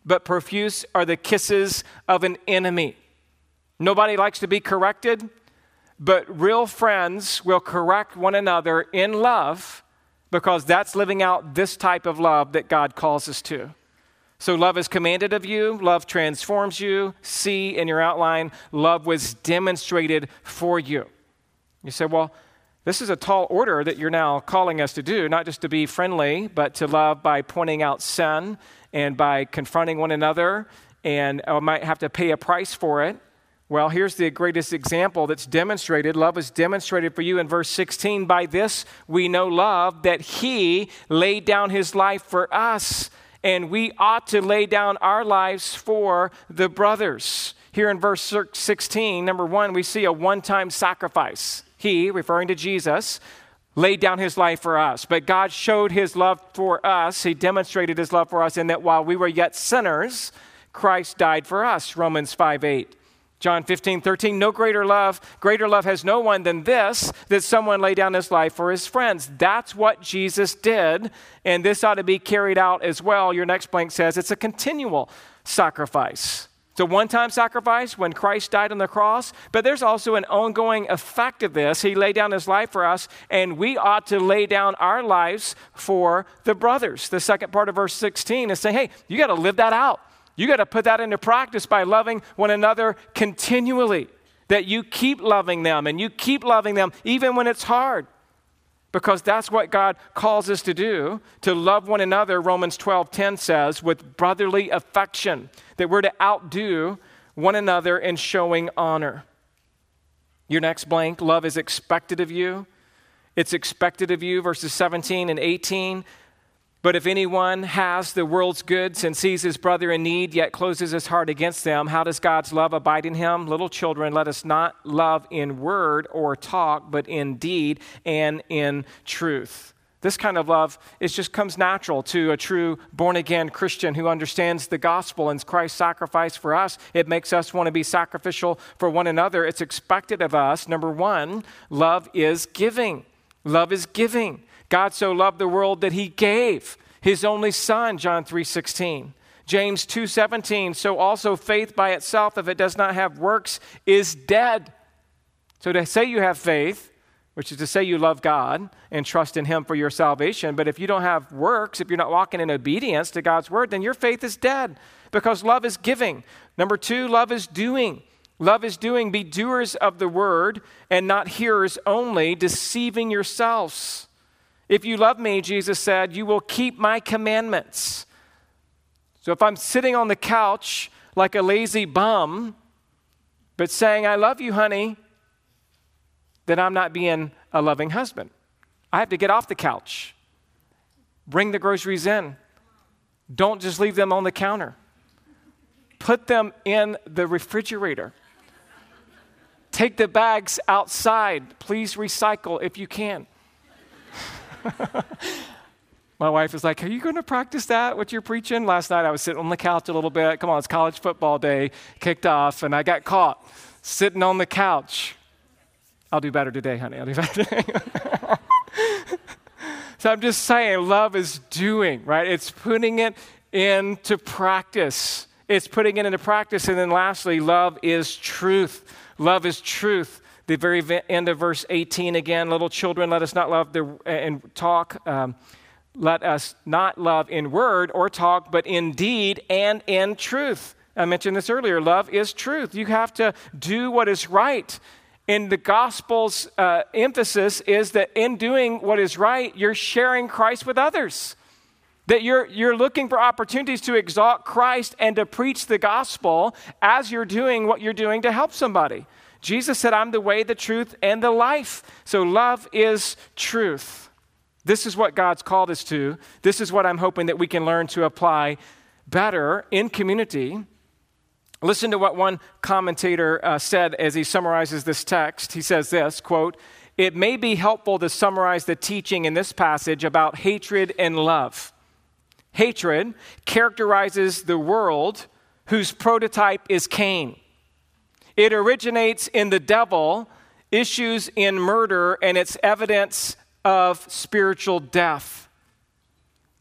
[SPEAKER 1] but profuse are the kisses of an enemy. Nobody likes to be corrected, but real friends will correct one another in love because that's living out this type of love that God calls us to. So, love is commanded of you, love transforms you. See in your outline, love was demonstrated for you. You say, well, this is a tall order that you're now calling us to do, not just to be friendly, but to love by pointing out sin and by confronting one another, and I might have to pay a price for it. Well, here's the greatest example that's demonstrated. Love is demonstrated for you in verse 16. By this we know love, that He laid down His life for us, and we ought to lay down our lives for the brothers. Here in verse 16, number one, we see a one time sacrifice. He, referring to Jesus, laid down his life for us. But God showed his love for us. He demonstrated his love for us in that while we were yet sinners, Christ died for us. Romans 5 8. John 15, 13, no greater love, greater love has no one than this, that someone lay down his life for his friends. That's what Jesus did, and this ought to be carried out as well. Your next blank says it's a continual sacrifice. It's a one time sacrifice when Christ died on the cross, but there's also an ongoing effect of this. He laid down his life for us, and we ought to lay down our lives for the brothers. The second part of verse 16 is saying, hey, you got to live that out. You got to put that into practice by loving one another continually. That you keep loving them and you keep loving them even when it's hard because that's what God calls us to do to love one another Romans 12:10 says with brotherly affection that we're to outdo one another in showing honor. Your next blank love is expected of you. It's expected of you verses 17 and 18 But if anyone has the world's goods and sees his brother in need, yet closes his heart against them, how does God's love abide in him? Little children, let us not love in word or talk, but in deed and in truth. This kind of love it just comes natural to a true born again Christian who understands the gospel and Christ's sacrifice for us. It makes us want to be sacrificial for one another. It's expected of us. Number one, love is giving. Love is giving. God so loved the world that he gave his only son, John 3:16. James 2:17, so also faith by itself if it does not have works is dead. So to say you have faith, which is to say you love God and trust in him for your salvation, but if you don't have works, if you're not walking in obedience to God's word, then your faith is dead because love is giving. Number 2, love is doing. Love is doing. Be doers of the word and not hearers only, deceiving yourselves. If you love me, Jesus said, you will keep my commandments. So if I'm sitting on the couch like a lazy bum, but saying, I love you, honey, then I'm not being a loving husband. I have to get off the couch, bring the groceries in. Don't just leave them on the counter, put them in the refrigerator. Take the bags outside. Please recycle if you can. My wife was like, Are you going to practice that, what you're preaching? Last night I was sitting on the couch a little bit. Come on, it's college football day, kicked off, and I got caught sitting on the couch. I'll do better today, honey. I'll do better today. so I'm just saying, love is doing, right? It's putting it into practice. It's putting it into practice. And then lastly, love is truth. Love is truth the very end of verse 18 again little children let us not love the, and talk um, let us not love in word or talk but in deed and in truth. I mentioned this earlier love is truth. You have to do what is right. In the gospel's uh, emphasis is that in doing what is right you're sharing christ with others. That you're, you're looking for opportunities to exalt christ and to preach the gospel as you're doing what you're doing to help somebody Jesus said, I'm the way, the truth, and the life. So love is truth. This is what God's called us to. This is what I'm hoping that we can learn to apply better in community. Listen to what one commentator uh, said as he summarizes this text. He says this quote, It may be helpful to summarize the teaching in this passage about hatred and love. Hatred characterizes the world whose prototype is Cain. It originates in the devil, issues in murder, and it's evidence of spiritual death.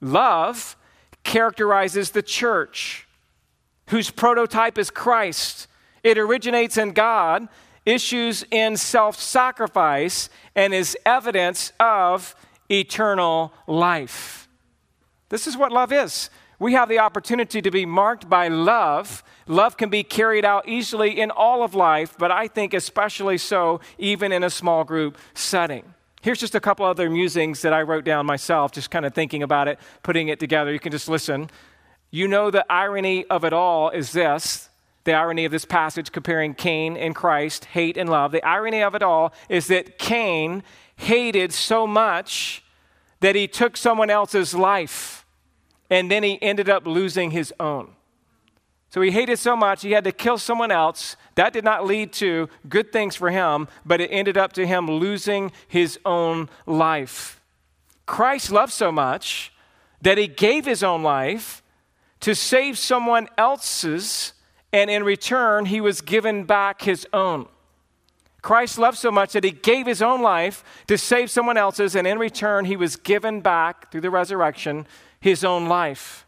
[SPEAKER 1] Love characterizes the church, whose prototype is Christ. It originates in God, issues in self sacrifice, and is evidence of eternal life. This is what love is. We have the opportunity to be marked by love Love can be carried out easily in all of life, but I think especially so even in a small group setting. Here's just a couple other musings that I wrote down myself, just kind of thinking about it, putting it together. You can just listen. You know, the irony of it all is this the irony of this passage comparing Cain and Christ, hate and love. The irony of it all is that Cain hated so much that he took someone else's life and then he ended up losing his own. So he hated so much, he had to kill someone else. That did not lead to good things for him, but it ended up to him losing his own life. Christ loved so much that he gave his own life to save someone else's, and in return, he was given back his own. Christ loved so much that he gave his own life to save someone else's, and in return, he was given back through the resurrection his own life.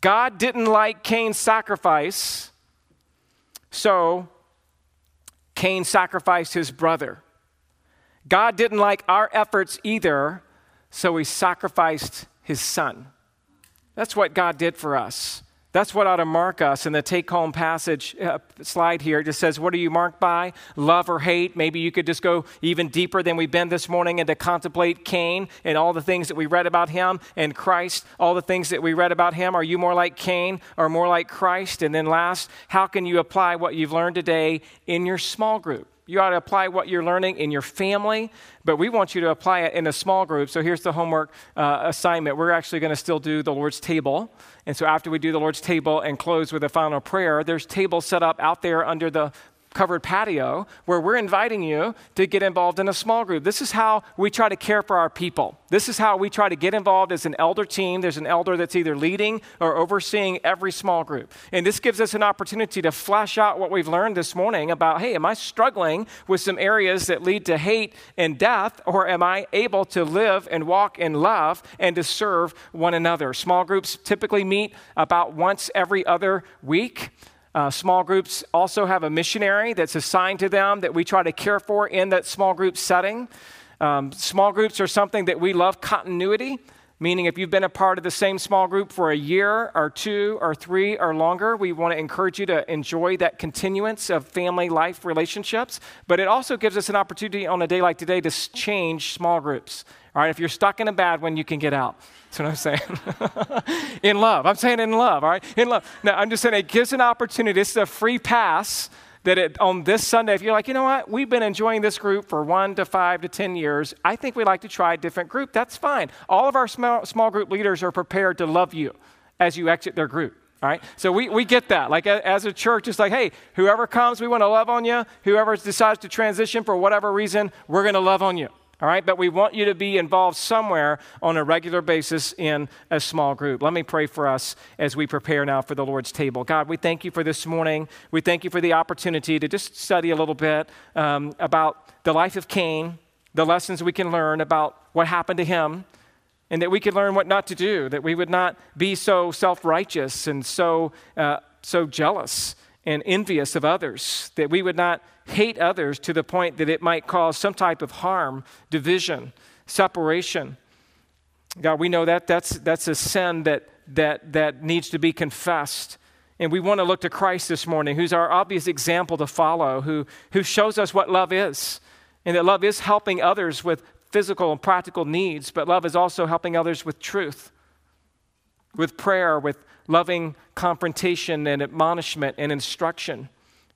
[SPEAKER 1] God didn't like Cain's sacrifice, so Cain sacrificed his brother. God didn't like our efforts either, so he sacrificed his son. That's what God did for us. That's what ought to mark us in the take home passage uh, slide here. It just says, What are you marked by? Love or hate? Maybe you could just go even deeper than we've been this morning and to contemplate Cain and all the things that we read about him and Christ, all the things that we read about him. Are you more like Cain or more like Christ? And then last, how can you apply what you've learned today in your small group? You ought to apply what you're learning in your family, but we want you to apply it in a small group. So here's the homework uh, assignment. We're actually going to still do the Lord's table. And so after we do the Lord's table and close with a final prayer, there's tables set up out there under the covered patio where we're inviting you to get involved in a small group. This is how we try to care for our people. This is how we try to get involved as an elder team. There's an elder that's either leading or overseeing every small group. And this gives us an opportunity to flesh out what we've learned this morning about hey, am I struggling with some areas that lead to hate and death, or am I able to live and walk in love and to serve one another? Small groups typically meet about once every other week. Uh, small groups also have a missionary that's assigned to them that we try to care for in that small group setting. Um, small groups are something that we love continuity, meaning if you've been a part of the same small group for a year or two or three or longer, we want to encourage you to enjoy that continuance of family life relationships. But it also gives us an opportunity on a day like today to change small groups. All right, if you're stuck in a bad one, you can get out. That's what I'm saying. in love. I'm saying in love, all right? In love. Now, I'm just saying it gives an opportunity. This is a free pass that it, on this Sunday, if you're like, you know what, we've been enjoying this group for one to five to 10 years, I think we'd like to try a different group. That's fine. All of our small, small group leaders are prepared to love you as you exit their group. All right? So we, we get that. Like as a church, it's like, hey, whoever comes, we want to love on you. Whoever decides to transition for whatever reason, we're going to love on you all right? But we want you to be involved somewhere on a regular basis in a small group. Let me pray for us as we prepare now for the Lord's table. God, we thank you for this morning. We thank you for the opportunity to just study a little bit um, about the life of Cain, the lessons we can learn about what happened to him. And that we could learn what not to do, that we would not be so self righteous and so, uh, so jealous and envious of others, that we would not hate others to the point that it might cause some type of harm, division, separation. God, we know that that's, that's a sin that, that, that needs to be confessed. And we want to look to Christ this morning, who's our obvious example to follow, who, who shows us what love is. And that love is helping others with physical and practical needs, but love is also helping others with truth, with prayer, with loving confrontation and admonishment and instruction.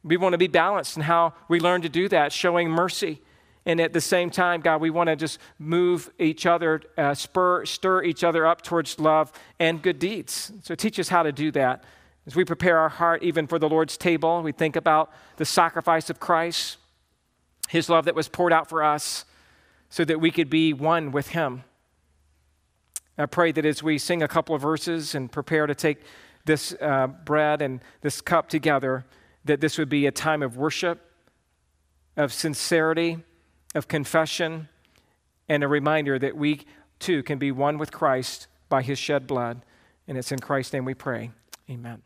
[SPEAKER 1] We want to be balanced in how we learn to do that, showing mercy. And at the same time, God, we want to just move each other, uh, spur, stir each other up towards love and good deeds. So teach us how to do that. As we prepare our heart even for the Lord's table, we think about the sacrifice of Christ, his love that was poured out for us so that we could be one with him. I pray that as we sing a couple of verses and prepare to take this uh, bread and this cup together, that this would be a time of worship, of sincerity, of confession, and a reminder that we too can be one with Christ by his shed blood. And it's in Christ's name we pray. Amen.